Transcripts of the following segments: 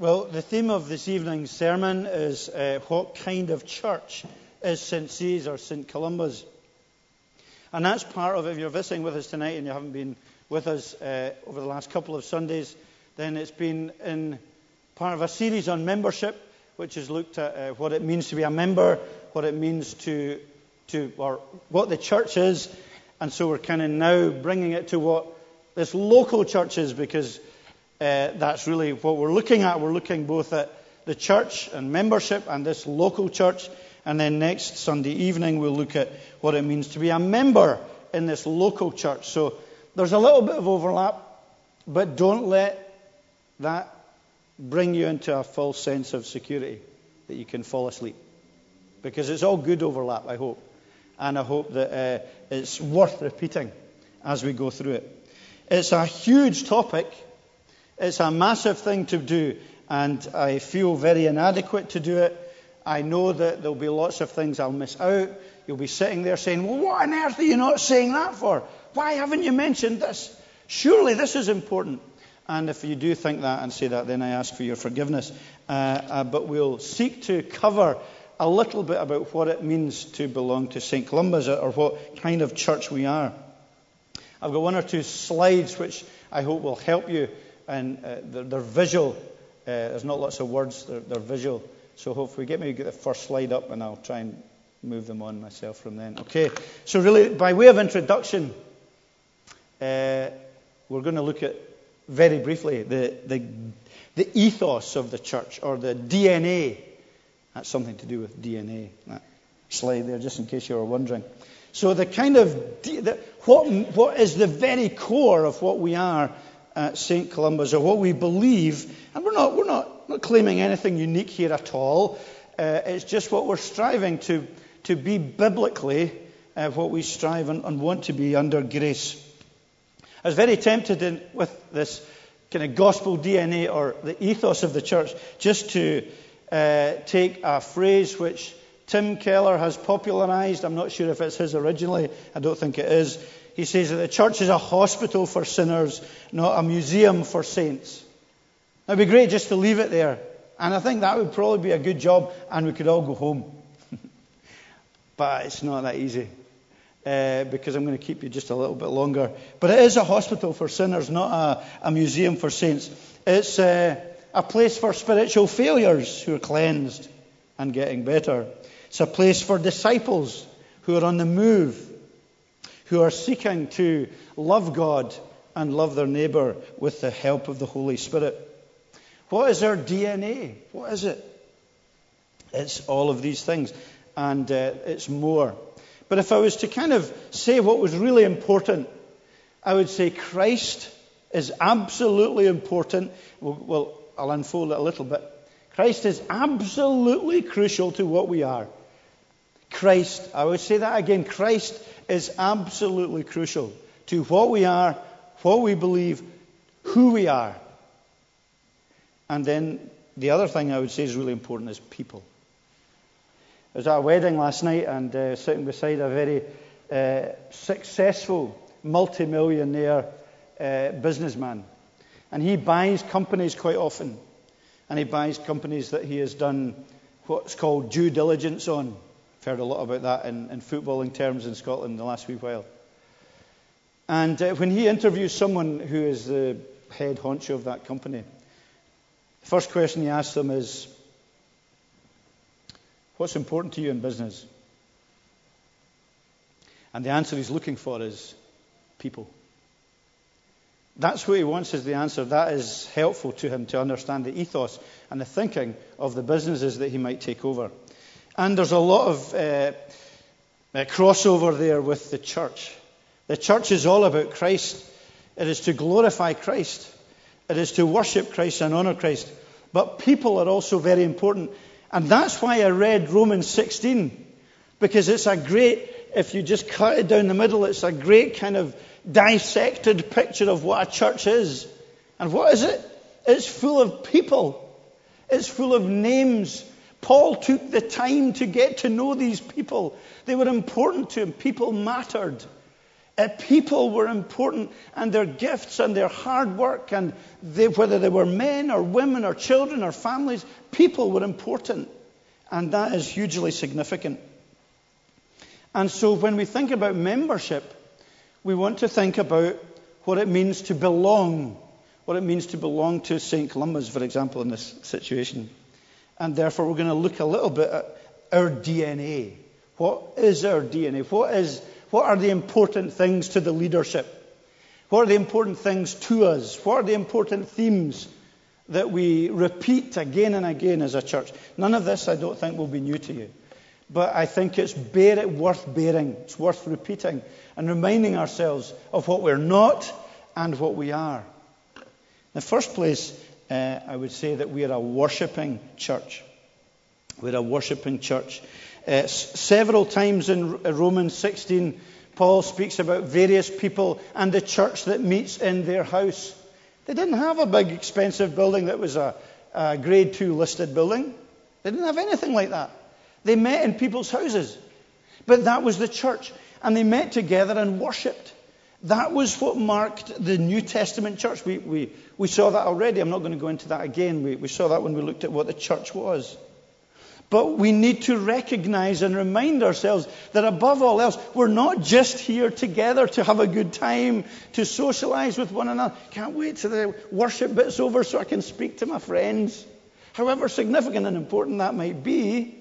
Well, the theme of this evening's sermon is uh, what kind of church is St. C's or St. Columba's? And that's part of. If you're visiting with us tonight and you haven't been with us uh, over the last couple of Sundays, then it's been in part of a series on membership, which has looked at uh, what it means to be a member, what it means to, to, or what the church is. And so we're kind of now bringing it to what this local church is because uh, that's really what we're looking at. We're looking both at the church and membership and this local church. And then next Sunday evening, we'll look at what it means to be a member in this local church. So there's a little bit of overlap, but don't let that bring you into a false sense of security that you can fall asleep. Because it's all good overlap, I hope. And I hope that uh, it's worth repeating as we go through it. It's a huge topic it's a massive thing to do, and I feel very inadequate to do it. I know that there'll be lots of things I'll miss out. You'll be sitting there saying, Well, what on earth are you not saying that for? Why haven't you mentioned this? Surely this is important. And if you do think that and say that, then I ask for your forgiveness. Uh, uh, but we'll seek to cover a little bit about what it means to belong to St. Columba's or what kind of church we are. I've got one or two slides which I hope will help you and uh, they're, they're, visual. Uh, there's not lots of words, they're, they're visual. So hopefully, get me get the first slide up, and I'll try and move them on myself from then. Okay. So really, by way of introduction, uh, we're going to look at very briefly the, the the ethos of the church or the DNA. That's something to do with DNA. That slide there, just in case you were wondering. So the kind of what what is the very core of what we are at St. Columba's or what we believe. And we're not, we're not, not claiming anything unique here at all. Uh, it's just what we're striving to, to be biblically, uh, what we strive and, and, want to be under grace. I was very tempted in, with this kind of gospel DNA or the ethos of the church just to uh, take a phrase which Tim Keller has popularized. I'm not sure if it's his originally. I don't think it is. He says that the church is a hospital for sinners, not a museum for saints. It'd be great just to leave it there. And I think that would probably be a good job, and we could all go home. but it's not that easy. Uh, because I'm going to keep you just a little bit longer. But it is a hospital for sinners, not a, a museum for saints. It's uh, a place for spiritual failures who are cleansed and getting better. It's a place for disciples who are on the move who are seeking to love God and love their neighbour with the help of the Holy Spirit. What is our DNA? What is it? It's all of these things, and uh, it's more. But if I was to kind of say what was really important, I would say Christ is absolutely important. Well, I'll unfold it a little bit. Christ is absolutely crucial to what we are. Christ, I would say that again, Christ is absolutely crucial to what we are, what we believe, who we are. And then the other thing I would say is really important is people. I was at a wedding last night and uh, sitting beside a very uh, successful multimillionaire uh, businessman. And he buys companies quite often. And he buys companies that he has done what's called due diligence on. I've heard a lot about that in, in footballing terms in Scotland in the last wee while. And uh, when he interviews someone who is the head honcho of that company, the first question he asks them is, What's important to you in business? And the answer he's looking for is people. That's what he wants as the answer. That is helpful to him to understand the ethos and the thinking of the businesses that he might take over. And there's a lot of uh, uh, crossover there with the church. The church is all about Christ. It is to glorify Christ. It is to worship Christ and honor Christ. But people are also very important. And that's why I read Romans 16. Because it's a great, if you just cut it down the middle, it's a great kind of dissected picture of what a church is. And what is it? It's full of people. It's full of names Paul took the time to get to know these people. They were important to him. People mattered. Uh, people were important, and their gifts and their hard work, and they, whether they were men or women or children or families, people were important. And that is hugely significant. And so when we think about membership, we want to think about what it means to belong, what it means to belong to St. Columba's, for example, in this situation. And therefore, we're going to look a little bit at our DNA. What is our DNA? What, is, what are the important things to the leadership? What are the important things to us? What are the important themes that we repeat again and again as a church? None of this, I don't think, will be new to you. But I think it's bear worth bearing. It's worth repeating and reminding ourselves of what we're not and what we are. In the first place, uh, I would say that we are a worshipping church. We're a worshipping church. Uh, several times in Romans 16, Paul speaks about various people and the church that meets in their house. They didn't have a big, expensive building that was a, a grade two listed building. They didn't have anything like that. They met in people's houses. But that was the church. And they met together and worshipped. That was what marked the New Testament church. We, we, we saw that already. I'm not going to go into that again. We, we saw that when we looked at what the church was. But we need to recognize and remind ourselves that above all else, we're not just here together to have a good time, to socialize with one another. Can't wait till the worship bit's over so I can speak to my friends. However significant and important that might be,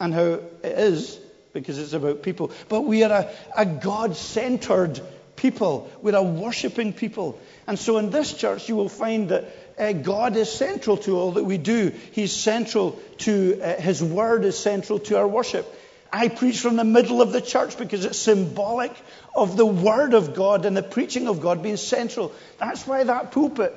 and how it is, because it's about people. But we are a, a God centered people. We're a worshipping people. And so in this church, you will find that uh, God is central to all that we do. He's central to, uh, His Word is central to our worship. I preach from the middle of the church because it's symbolic of the Word of God and the preaching of God being central. That's why that pulpit,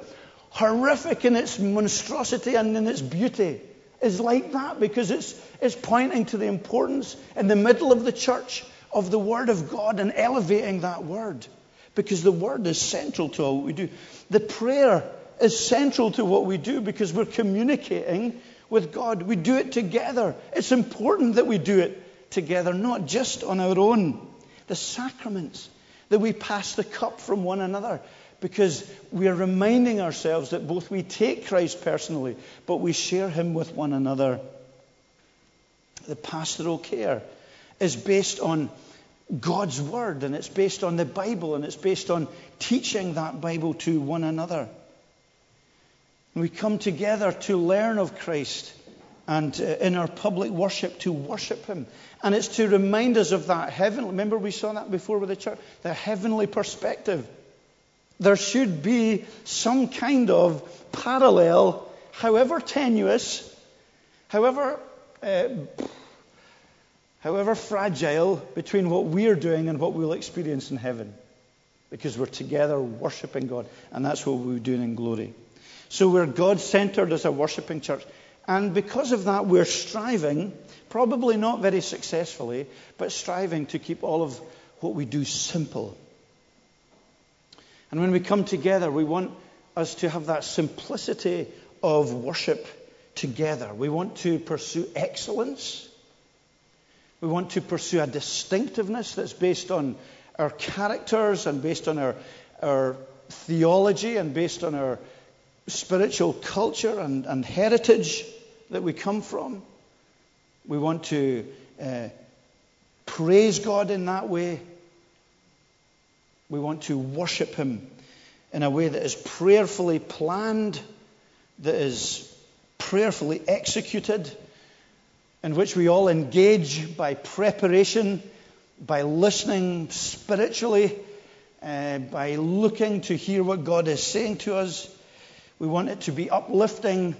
horrific in its monstrosity and in its beauty, is like that because it's, it's pointing to the importance in the middle of the church of the Word of God and elevating that Word because the Word is central to all we do. The prayer is central to what we do because we're communicating with God. We do it together. It's important that we do it together, not just on our own. The sacraments, that we pass the cup from one another because we are reminding ourselves that both we take Christ personally, but we share him with one another. The pastoral care is based on God's word and it's based on the Bible and it's based on teaching that Bible to one another. We come together to learn of Christ and uh, in our public worship to worship Him. And it's to remind us of that heavenly, remember we saw that before with the church, the heavenly perspective. There should be some kind of parallel, however tenuous, however, uh, however fragile, between what we're doing and what we'll experience in heaven. Because we're together worshiping God, and that's what we're doing in glory. So we're God centered as a worshipping church. And because of that, we're striving, probably not very successfully, but striving to keep all of what we do simple. And when we come together, we want us to have that simplicity of worship together. We want to pursue excellence. We want to pursue a distinctiveness that's based on our characters and based on our, our theology and based on our spiritual culture and, and heritage that we come from. We want to uh, praise God in that way. We want to worship Him in a way that is prayerfully planned, that is prayerfully executed, in which we all engage by preparation, by listening spiritually, uh, by looking to hear what God is saying to us. We want it to be uplifting.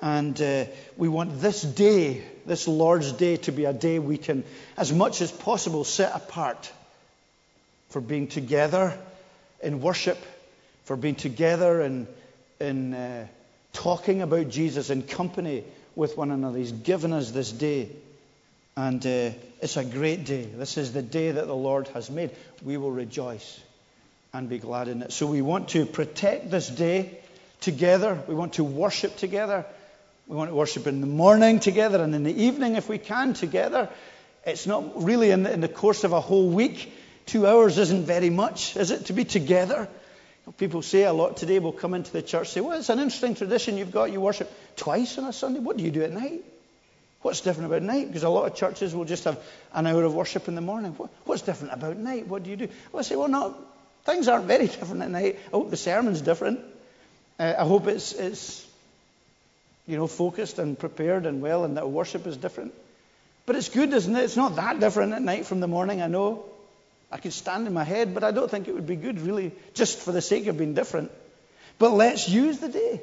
And uh, we want this day, this Lord's Day, to be a day we can, as much as possible, set apart for being together in worship, for being together in, in uh, talking about Jesus in company with one another. He's given us this day. And uh, it's a great day. This is the day that the Lord has made. We will rejoice and be glad in it. So we want to protect this day together. We want to worship together. We want to worship in the morning together and in the evening, if we can, together. It's not really in the, in the course of a whole week Two hours isn't very much, is it, to be together? People say a lot today will come into the church say, Well, it's an interesting tradition you've got. You worship twice on a Sunday. What do you do at night? What's different about night? Because a lot of churches will just have an hour of worship in the morning. what's different about night? What do you do? Well, I say, Well, no, things aren't very different at night. I hope the sermon's different. Uh, I hope it's, it's, you know, focused and prepared and well, and that worship is different. But it's good, isn't it? It's not that different at night from the morning, I know. I could stand in my head, but I don't think it would be good, really, just for the sake of being different. But let's use the day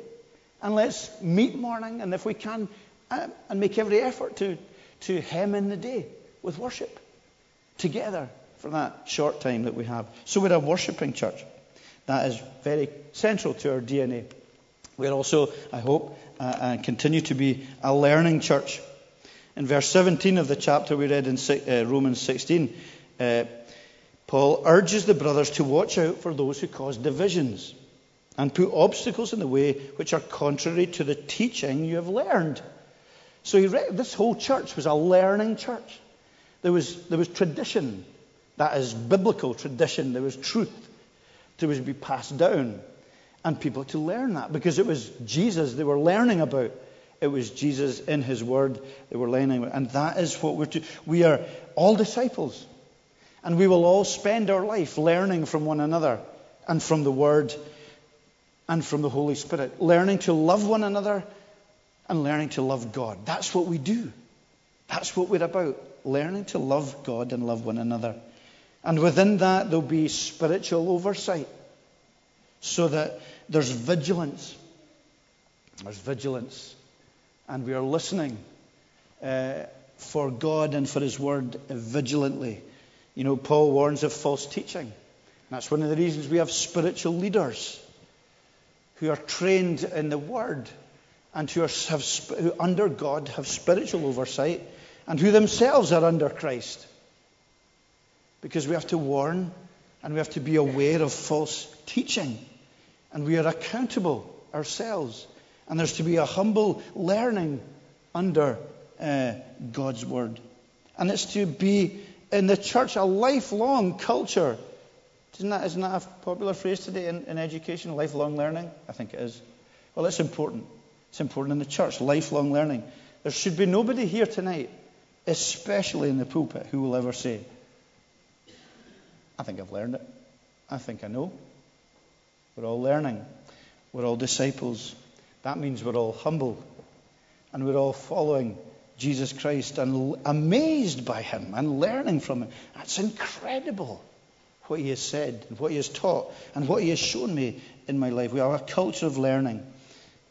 and let's meet morning, and if we can, uh, and make every effort to, to hem in the day with worship together for that short time that we have. So we're a worshipping church. That is very central to our DNA. We're also, I hope, uh, and continue to be a learning church. In verse 17 of the chapter we read in uh, Romans 16, uh, Paul urges the brothers to watch out for those who cause divisions and put obstacles in the way which are contrary to the teaching you have learned. So re- this whole church was a learning church. There was, there was tradition, that is biblical tradition. There was truth to be passed down. And people to learn that because it was Jesus they were learning about. It was Jesus in his word they were learning about. And that is what we're to. We are all disciples. And we will all spend our life learning from one another and from the Word and from the Holy Spirit. Learning to love one another and learning to love God. That's what we do. That's what we're about. Learning to love God and love one another. And within that, there'll be spiritual oversight so that there's vigilance. There's vigilance. And we are listening uh, for God and for His Word vigilantly. You know, Paul warns of false teaching. That's one of the reasons we have spiritual leaders who are trained in the Word and who, are, have, who under God have spiritual oversight and who themselves are under Christ. Because we have to warn and we have to be aware of false teaching. And we are accountable ourselves. And there's to be a humble learning under uh, God's Word. And it's to be in the church a lifelong culture. Isn't that, isn't that a popular phrase today in, in education, lifelong learning? I think it is. Well, it's important. It's important in the church, lifelong learning. There should be nobody here tonight, especially in the pulpit, who will ever say, I think I've learned it. I think I know. We're all learning. We're all disciples. That means we're all humble. And we're all following Jesus Christ and amazed by him and learning from him. That's incredible what he has said and what he has taught and what he has shown me in my life. We have a culture of learning.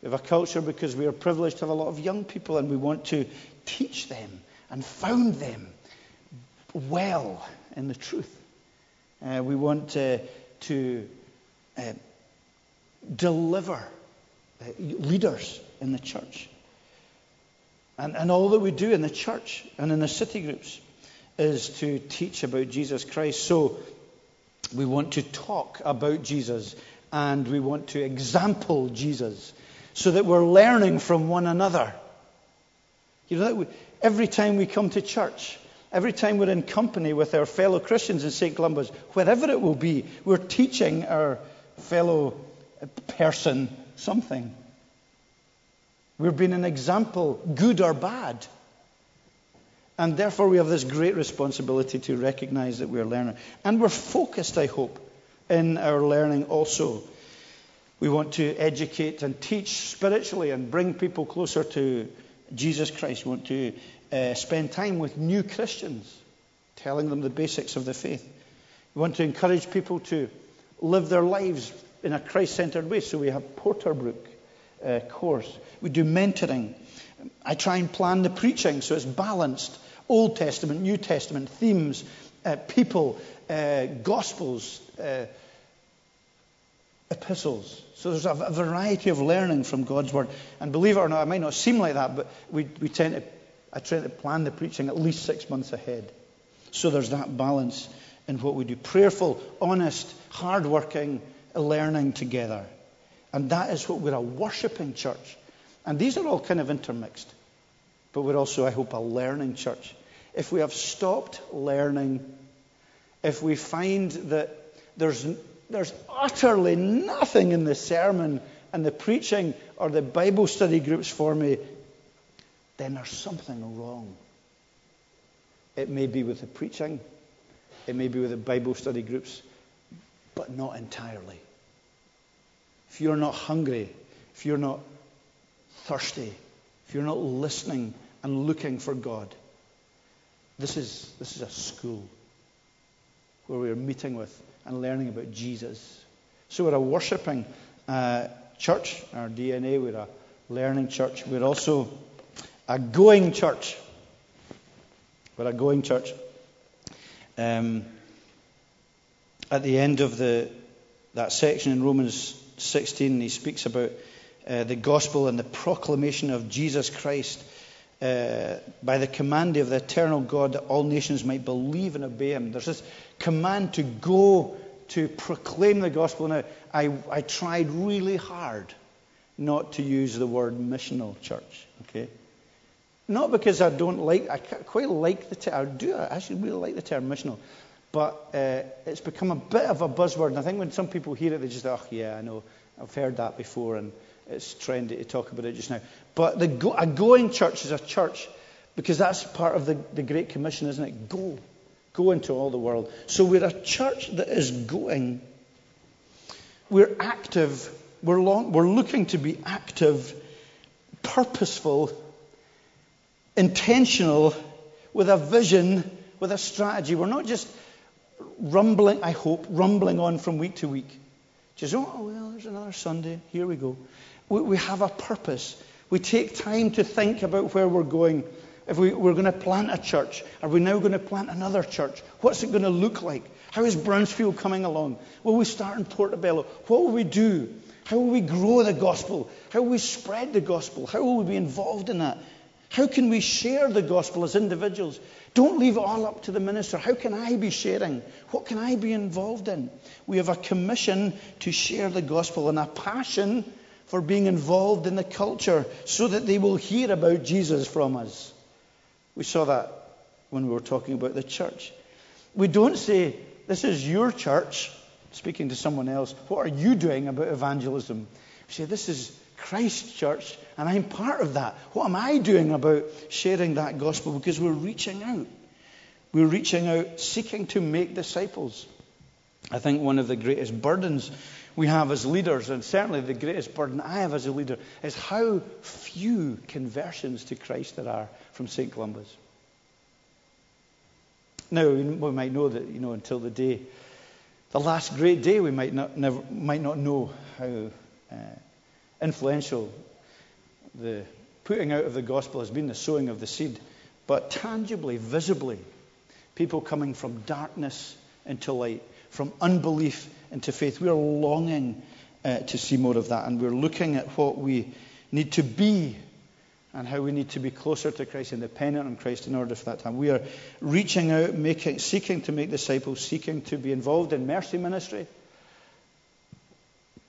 We have a culture because we are privileged to have a lot of young people and we want to teach them and found them well in the truth. Uh, we want uh, to uh, deliver uh, leaders in the church and, and all that we do in the church and in the city groups is to teach about Jesus Christ. So we want to talk about Jesus and we want to example Jesus so that we're learning from one another. You know, every time we come to church, every time we're in company with our fellow Christians in St. Columba's, wherever it will be, we're teaching our fellow person something. We're being an example, good or bad. And therefore, we have this great responsibility to recognize that we're learning. And we're focused, I hope, in our learning also. We want to educate and teach spiritually and bring people closer to Jesus Christ. We want to uh, spend time with new Christians, telling them the basics of the faith. We want to encourage people to live their lives in a Christ centered way. So we have Porter Porterbrook uh, course. We do mentoring. I try and plan the preaching so it's balanced. Old Testament, New Testament, themes, uh, people, uh, gospels, uh, epistles. So there's a, a, variety of learning from God's Word. And believe it or not, it might not seem like that, but we, we tend to, I try to plan the preaching at least six months ahead. So there's that balance in what we do. Prayerful, honest, hardworking, learning together. And that is what we're a worshipping church. And these are all kind of intermixed. But we're also, I hope, a learning church. If we have stopped learning, if we find that there's, there's utterly nothing in the sermon and the preaching or the Bible study groups for me, then there's something wrong. It may be with the preaching, it may be with the Bible study groups, but not entirely. If you're not hungry, if you're not thirsty, if you're not listening and looking for God, this is, this is a school where we're meeting with and learning about Jesus. So we're a worshipping uh, church, our DNA, we're a learning church. We're also a going church. We're a going church. Um, at the end of the, that section in Romans 16, he speaks about uh, the gospel and the proclamation of Jesus Christ uh, by the command of the eternal God that all nations might believe and obey him. There's this command to go to proclaim the gospel. Now, I, I tried really hard not to use the word missional church, okay? Not because I don't like, I quite like the term, I do, I actually really like the term missional. But uh, it's become a bit of a buzzword. And I think when some people hear it, they just, oh, yeah, I know, I've heard that before, and it's trendy to talk about it just now. But the go- a going church is a church because that's part of the, the Great Commission, isn't it? Go. Go into all the world. So we're a church that is going. We're active. We're, long, we're looking to be active, purposeful, intentional, with a vision, with a strategy. We're not just rumbling, I hope, rumbling on from week to week. Just, oh, well, there's another Sunday. Here we go. We, we have a purpose. We take time to think about where we're going. If we, we're going to plant a church, are we now going to plant another church? What's it going to look like? How is Bruntsfield coming along? Will we start in Portobello? What will we do? How will we grow the gospel? How will we spread the gospel? How will we be involved in that? How can we share the gospel as individuals? Don't leave it all up to the minister. How can I be sharing? What can I be involved in? We have a commission to share the gospel and a passion for being involved in the culture so that they will hear about Jesus from us. We saw that when we were talking about the church. We don't say, This is your church, speaking to someone else. What are you doing about evangelism? We say, This is Christ's church, and I'm part of that. What am I doing about sharing that gospel? Because we're reaching out. We're reaching out, seeking to make disciples. I think one of the greatest burdens we have as leaders, and certainly the greatest burden I have as a leader, is how few conversions to Christ there are from St. Columba's. Now, we might know that, you know, until the day, the last great day, we might not, never, might not know how uh, influential the putting out of the gospel has been, the sowing of the seed. But tangibly, visibly, people coming from darkness into light, from unbelief into faith. We are longing uh, to see more of that, and we're looking at what we need to be and how we need to be closer to Christ and dependent on Christ in order for that time. We are reaching out, making, seeking to make disciples, seeking to be involved in mercy ministry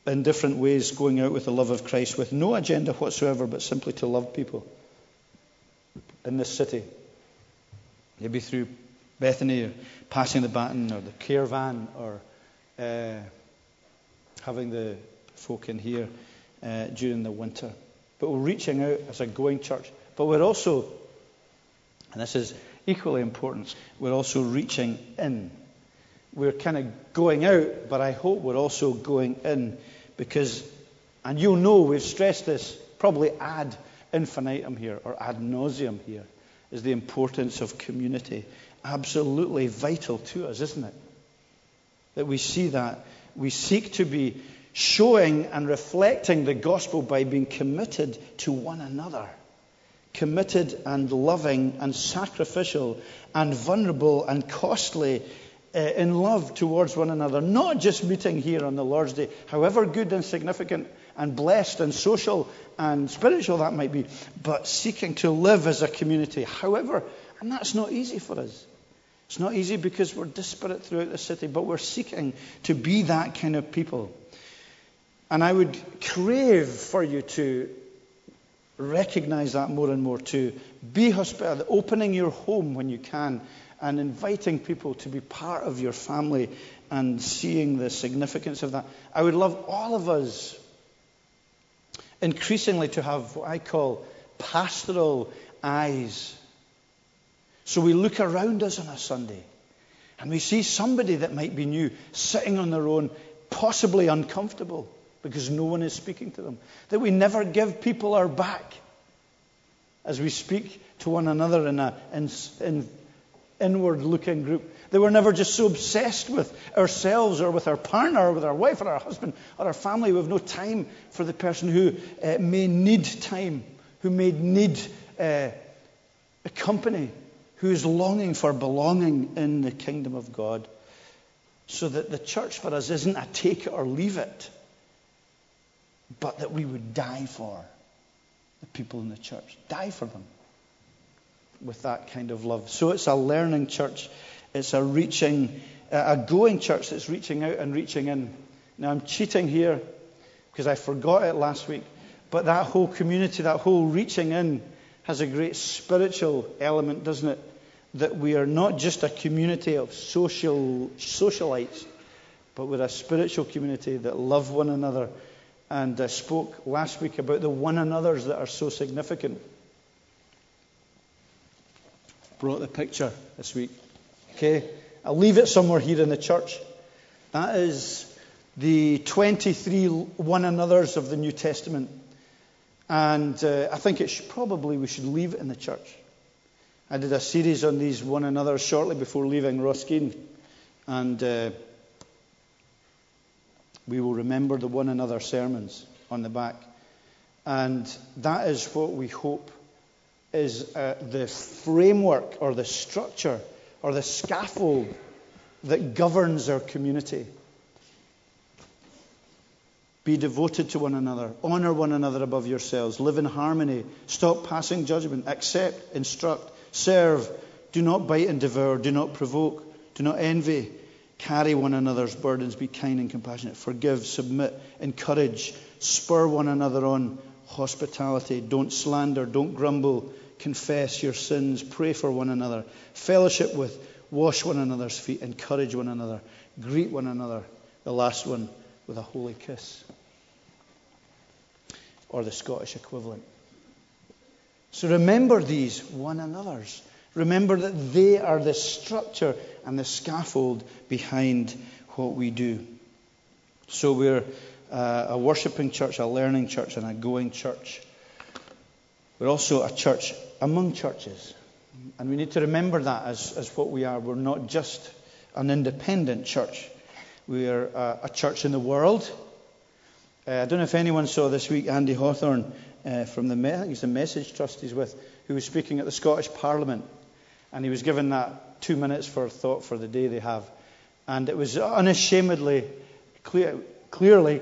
in different ways, going out with the love of Christ with no agenda whatsoever, but simply to love people in this city. Maybe through Bethany or passing the baton or the care van or uh, having the folk in here uh, during the winter. But we're reaching out as a going church. But we're also, and this is equally important, we're also reaching in. We're kind of going out, but I hope we're also going in because, and you'll know we've stressed this probably ad infinitum here or ad nauseum here, is the importance of community. Absolutely vital to us, isn't it? That we see that. We seek to be showing and reflecting the gospel by being committed to one another. Committed and loving and sacrificial and vulnerable and costly uh, in love towards one another. Not just meeting here on the Lord's Day, however good and significant and blessed and social and spiritual that might be, but seeking to live as a community. However, and that's not easy for us. It's not easy because we're disparate throughout the city, but we're seeking to be that kind of people. And I would crave for you to recognize that more and more, to be hospitable, opening your home when you can, and inviting people to be part of your family and seeing the significance of that. I would love all of us increasingly to have what I call pastoral eyes. So we look around us on a Sunday and we see somebody that might be new sitting on their own, possibly uncomfortable because no one is speaking to them. That we never give people our back as we speak to one another in an in, in inward looking group. That we're never just so obsessed with ourselves or with our partner or with our wife or our husband or our family. We have no time for the person who uh, may need time, who may need uh, a company, who is longing for belonging in the kingdom of God. So that the church for us isn't a take it or leave it, but that we would die for the people in the church, die for them with that kind of love. So it's a learning church, it's a reaching, uh, a going church that's reaching out and reaching in. Now I'm cheating here because I forgot it last week, but that whole community, that whole reaching in, has a great spiritual element, doesn't it? That we are not just a community of social socialites, but we're a spiritual community that love one another. And I spoke last week about the one another's that are so significant brought the picture this week. Okay? I'll leave it somewhere here in the church. That is the 23 one another's of the New Testament. And uh, I think it should, probably we should leave it in the church. I did a series on these one another's shortly before leaving Rosskeen. And uh, we will remember the one another sermons on the back. And that is what we hope is uh, the framework or the structure or the scaffold that governs our community. Be devoted to one another. Honor one another above yourselves. Live in harmony. Stop passing judgment. Accept, instruct, serve. Do not bite and devour. Do not provoke. Do not envy. Carry one another's burdens. Be kind and compassionate. Forgive, submit, encourage. Spur one another on hospitality. Don't slander, don't grumble. Confess your sins, pray for one another, fellowship with, wash one another's feet, encourage one another, greet one another. The last one with a holy kiss. Or the Scottish equivalent. So remember these one another's. Remember that they are the structure and the scaffold behind what we do. So we're uh, a worshipping church, a learning church, and a going church. We're also a church among churches. And we need to remember that as, as what we are. We're not just an independent church, we are a, a church in the world. Uh, I don't know if anyone saw this week Andy Hawthorne uh, from the, he's the Message Trust he's with, who was speaking at the Scottish Parliament. And he was given that two minutes for thought for the day they have. And it was unashamedly, clear, clearly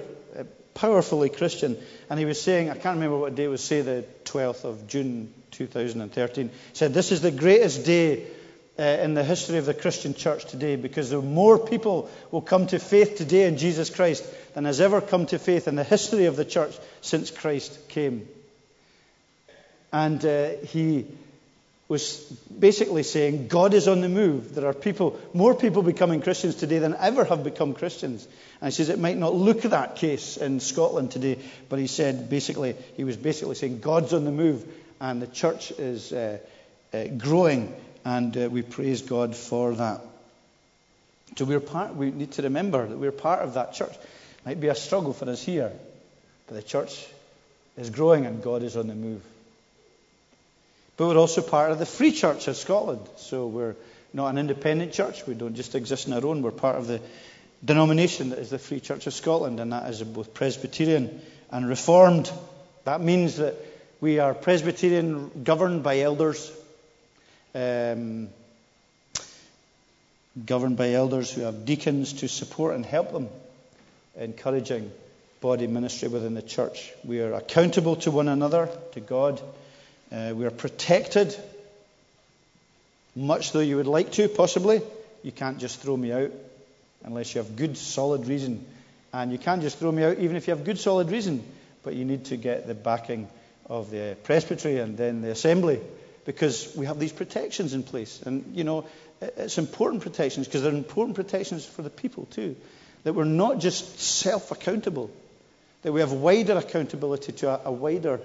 powerfully Christian. And he was saying, I can't remember what day it was, say the 12th of June 2013. He said, This is the greatest day uh, in the history of the Christian church today because more people will come to faith today in Jesus Christ than has ever come to faith in the history of the church since Christ came. And uh, he was basically saying God is on the move. There are people, more people becoming Christians today than ever have become Christians. And he says it might not look that case in Scotland today, but he said basically, he was basically saying God's on the move and the church is uh, uh, growing, and uh, we praise God for that. So we're part, we need to remember that we're part of that church. It might be a struggle for us here, but the church is growing and God is on the move. But we're also part of the Free Church of Scotland. So we're not an independent church. We don't just exist on our own. We're part of the denomination that is the Free Church of Scotland, and that is both Presbyterian and Reformed. That means that we are Presbyterian governed by elders, um, governed by elders who have deacons to support and help them, encouraging body ministry within the church. We are accountable to one another, to God. Uh, we are protected, much though you would like to, possibly. You can't just throw me out unless you have good, solid reason. And you can't just throw me out even if you have good, solid reason, but you need to get the backing of the presbytery and then the assembly because we have these protections in place. And, you know, it's important protections because they're important protections for the people too. That we're not just self accountable, that we have wider accountability to a, a wider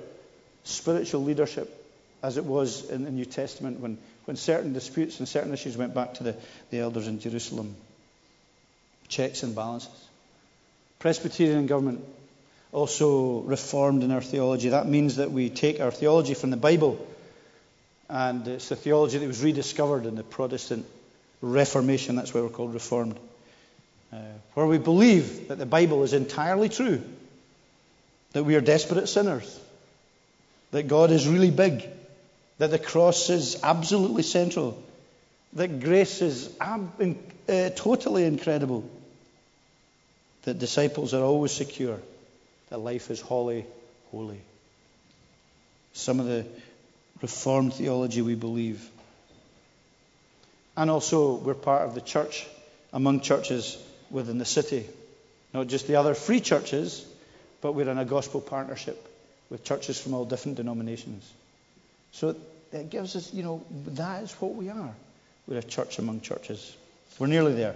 spiritual leadership as it was in the New Testament when, when certain disputes and certain issues went back to the, the elders in Jerusalem. Checks and balances. Presbyterian government also reformed in our theology. That means that we take our theology from the Bible, and it's the theology that was rediscovered in the Protestant Reformation. That's why we're called Reformed. Uh, where we believe that the Bible is entirely true, that we are desperate sinners, that God is really big, that the cross is absolutely central, that grace is ab- uh, totally incredible, that disciples are always secure, that life is holy, holy. Some of the Reformed theology we believe. And also, we're part of the church among churches within the city. Not just the other free churches, but we're in a gospel partnership with churches from all different denominations. So it gives us, you know, that is what we are. We're a church among churches. We're nearly there.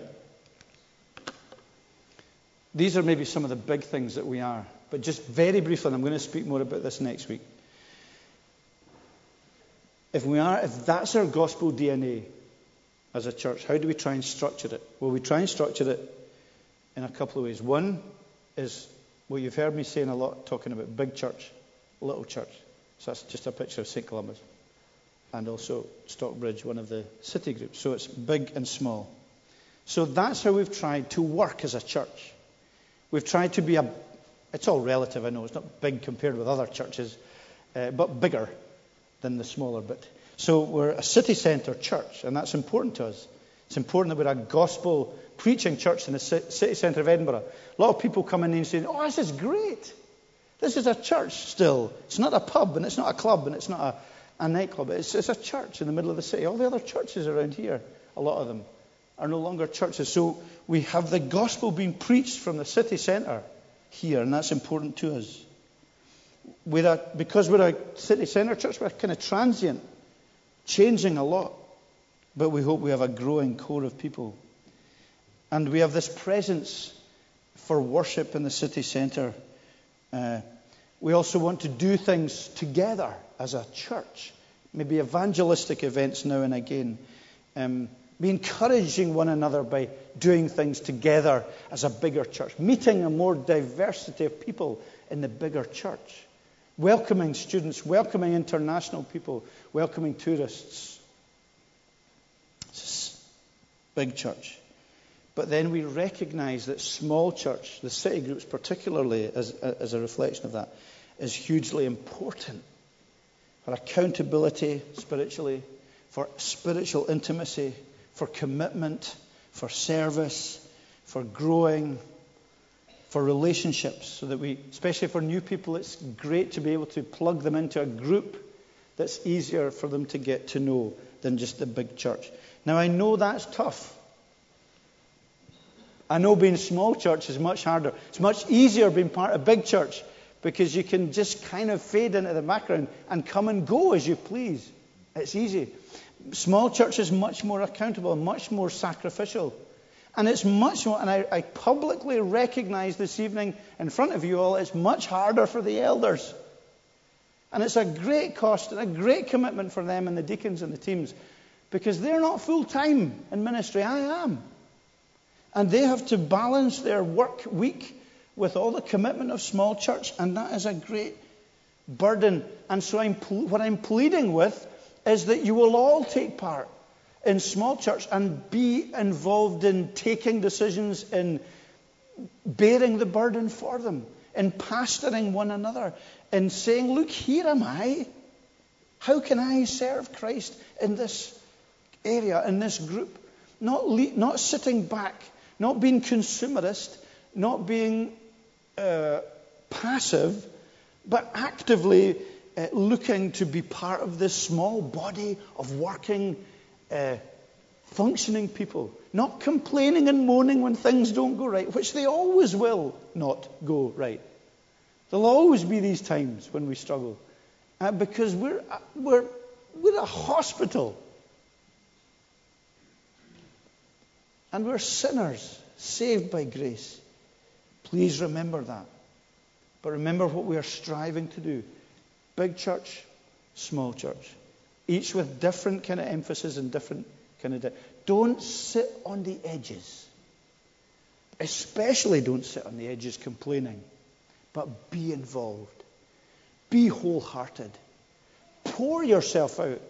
These are maybe some of the big things that we are. But just very briefly, and I'm going to speak more about this next week. If we are, if that's our gospel DNA as a church, how do we try and structure it? Well, we try and structure it in a couple of ways. One is what you've heard me saying a lot, talking about big church, little church. So that's just a picture of St. Columba's and also Stockbridge, one of the city groups. So it's big and small. So that's how we've tried to work as a church. We've tried to be a, it's all relative, I know, it's not big compared with other churches, uh, but bigger than the smaller bit. So we're a city centre church, and that's important to us. It's important that we're a gospel preaching church in the city centre of Edinburgh. A lot of people come in and say, Oh, this is great. This is a church still. It's not a pub, and it's not a club, and it's not a, a nightclub. It's, it's a church in the middle of the city. All the other churches around here, a lot of them, are no longer churches. So we have the gospel being preached from the city centre here, and that's important to us. We're a, because we're a city centre church, we're kind of transient, changing a lot. But we hope we have a growing core of people. And we have this presence for worship in the city centre. Uh, we also want to do things together as a church, maybe evangelistic events now and again. Um, be encouraging one another by doing things together as a bigger church, meeting a more diversity of people in the bigger church, welcoming students, welcoming international people, welcoming tourists. It's a big church. But then we recognize that small church, the city groups particularly, as, as a reflection of that, is hugely important for accountability spiritually, for spiritual intimacy, for commitment, for service, for growing, for relationships, so that we, especially for new people, it's great to be able to plug them into a group that's easier for them to get to know than just the big church. Now, I know that's tough. I know being small church is much harder. It's much easier being part of a big church because you can just kind of fade into the background and come and go as you please. It's easy. Small church is much more accountable, much more sacrificial. And it's much more, and I, I publicly recognize this evening in front of you all, it's much harder for the elders. And it's a great cost and a great commitment for them and the deacons and the teams because they're not full time in ministry. I am. And they have to balance their work week with all the commitment of small church, and that is a great burden. And so, I'm, what I'm pleading with is that you will all take part in small church and be involved in taking decisions, in bearing the burden for them, in pastoring one another, in saying, Look, here am I. How can I serve Christ in this area, in this group? Not, le- not sitting back, not being consumerist, not being uh, passive, but actively uh, looking to be part of this small body of working, uh, functioning people. Not complaining and moaning when things don't go right, which they always will not go right. There'll always be these times when we struggle. Uh, because we're, uh, we're, we're a hospital. And we're sinners, saved by grace. Please remember that. But remember what we are striving to do big church, small church. Each with different kind of emphasis and different kind of. Don't sit on the edges. Especially don't sit on the edges complaining, but be involved. Be wholehearted. Pour yourself out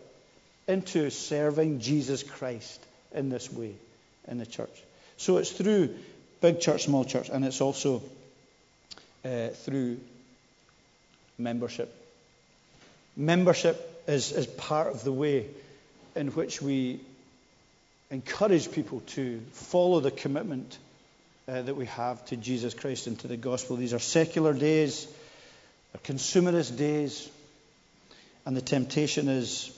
into serving Jesus Christ in this way in the church. So it's through big church, small church, and it's also uh, through membership. Membership is, is part of the way in which we encourage people to follow the commitment uh, that we have to Jesus Christ and to the gospel. These are secular days, they're consumerist days, and the temptation is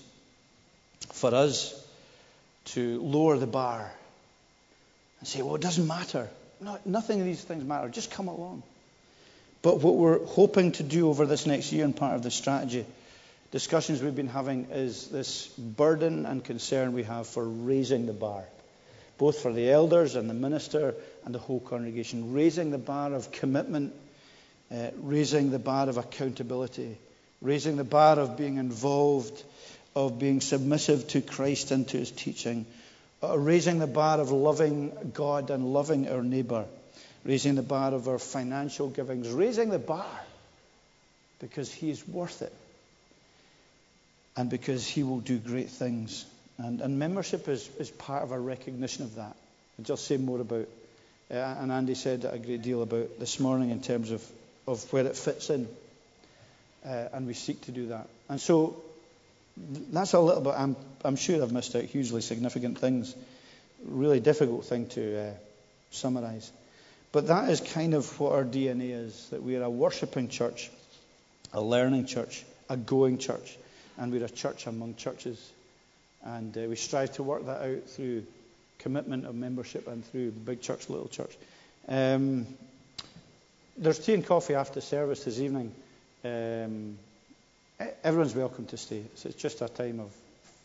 for us to lower the bar and say, well, it doesn't matter. No, nothing of these things matter. Just come along. But what we're hoping to do over this next year, and part of the strategy discussions we've been having, is this burden and concern we have for raising the bar, both for the elders and the minister and the whole congregation. Raising the bar of commitment, uh, raising the bar of accountability, raising the bar of being involved, of being submissive to Christ and to his teaching, uh, raising the bar of loving God and loving our neighbour, raising the bar of our financial givings, raising the bar because he is worth it and because he will do great things. And, and membership is, is part of our recognition of that. I'll just say more about, uh, and Andy said a great deal about this morning in terms of, of where it fits in. Uh, and we seek to do that. And so that's a little bit, I'm, I'm sure I've missed out hugely significant things. Really difficult thing to uh, summarize. But that is kind of what our DNA is that we are a worshipping church, a learning church, a going church, and we're a church among churches. And uh, we strive to work that out through commitment of membership and through big church, little church. Um, there's tea and coffee after service this evening. Um, everyone's welcome to stay. It's just a time of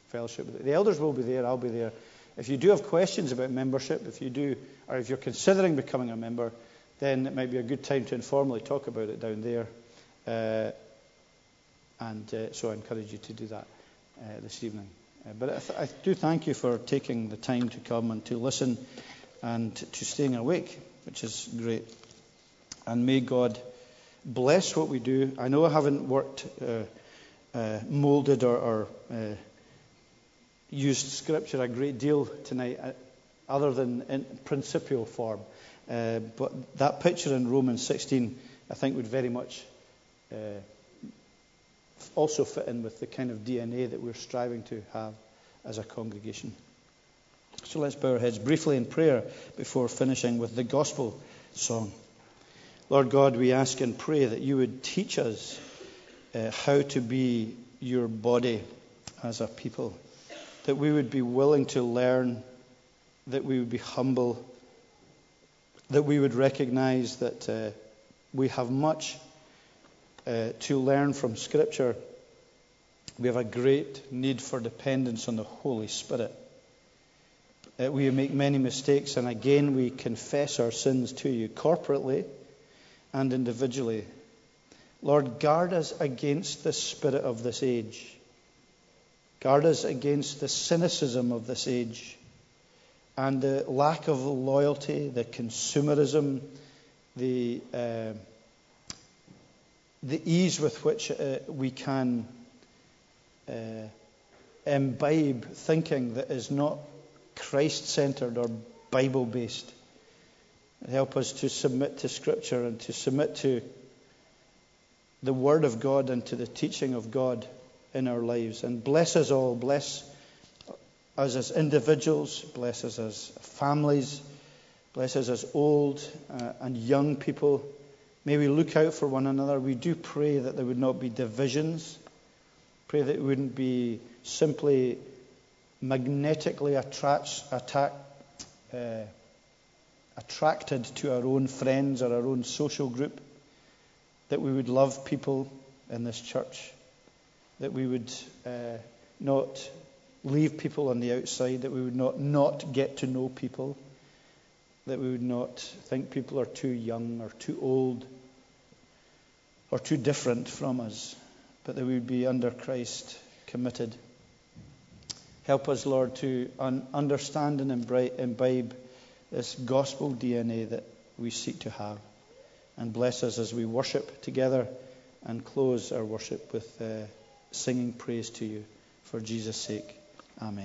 fellowship. The elders will be there. I'll be there. If you do have questions about membership, if you do, or if you're considering becoming a member, then it might be a good time to informally talk about it down there. Uh, and uh, so I encourage you to do that uh, this evening. Uh, but I, th- I, do thank you for taking the time to come and to listen and to staying awake, which is great. And may God bless what we do. I know I haven't worked, uh, uh, molded, or, or uh, used Scripture a great deal tonight, other than in principial form. but that picture in Romans 16, I think, would very much also fit in with the kind of DNA that we're striving to have as a congregation. So let's bow our heads briefly in prayer before finishing with the gospel song. Lord God, we ask and pray that you would teach us uh, how to be your body as a people, that we would be willing to learn, that we would be humble, that we would recognize that uh, we have much uh, to learn from Scripture, we have a great need for dependence on the Holy Spirit. Uh, we make many mistakes, and again, we confess our sins to you corporately and individually. Lord, guard us against the spirit of this age. Guard us against the cynicism of this age and the lack of loyalty, the consumerism, the. Uh, the ease with which uh, we can uh, imbibe thinking that is not Christ centered or Bible based. Help us to submit to Scripture and to submit to the Word of God and to the teaching of God in our lives. And bless us all. Bless us as individuals. Bless us as families. Bless us as old uh, and young people. May we look out for one another. We do pray that there would not be divisions. Pray that it wouldn't be simply magnetically attack, uh, attracted to our own friends or our own social group. That we would love people in this church. That we would uh, not leave people on the outside. That we would not not get to know people. that we would not think people are too young or too old or too different from us, but that we would be under Christ committed. Help us, Lord, to un- understand and imbibe this gospel DNA that we seek to have. And bless us as we worship together and close our worship with uh, singing praise to you for Jesus' sake. Amen.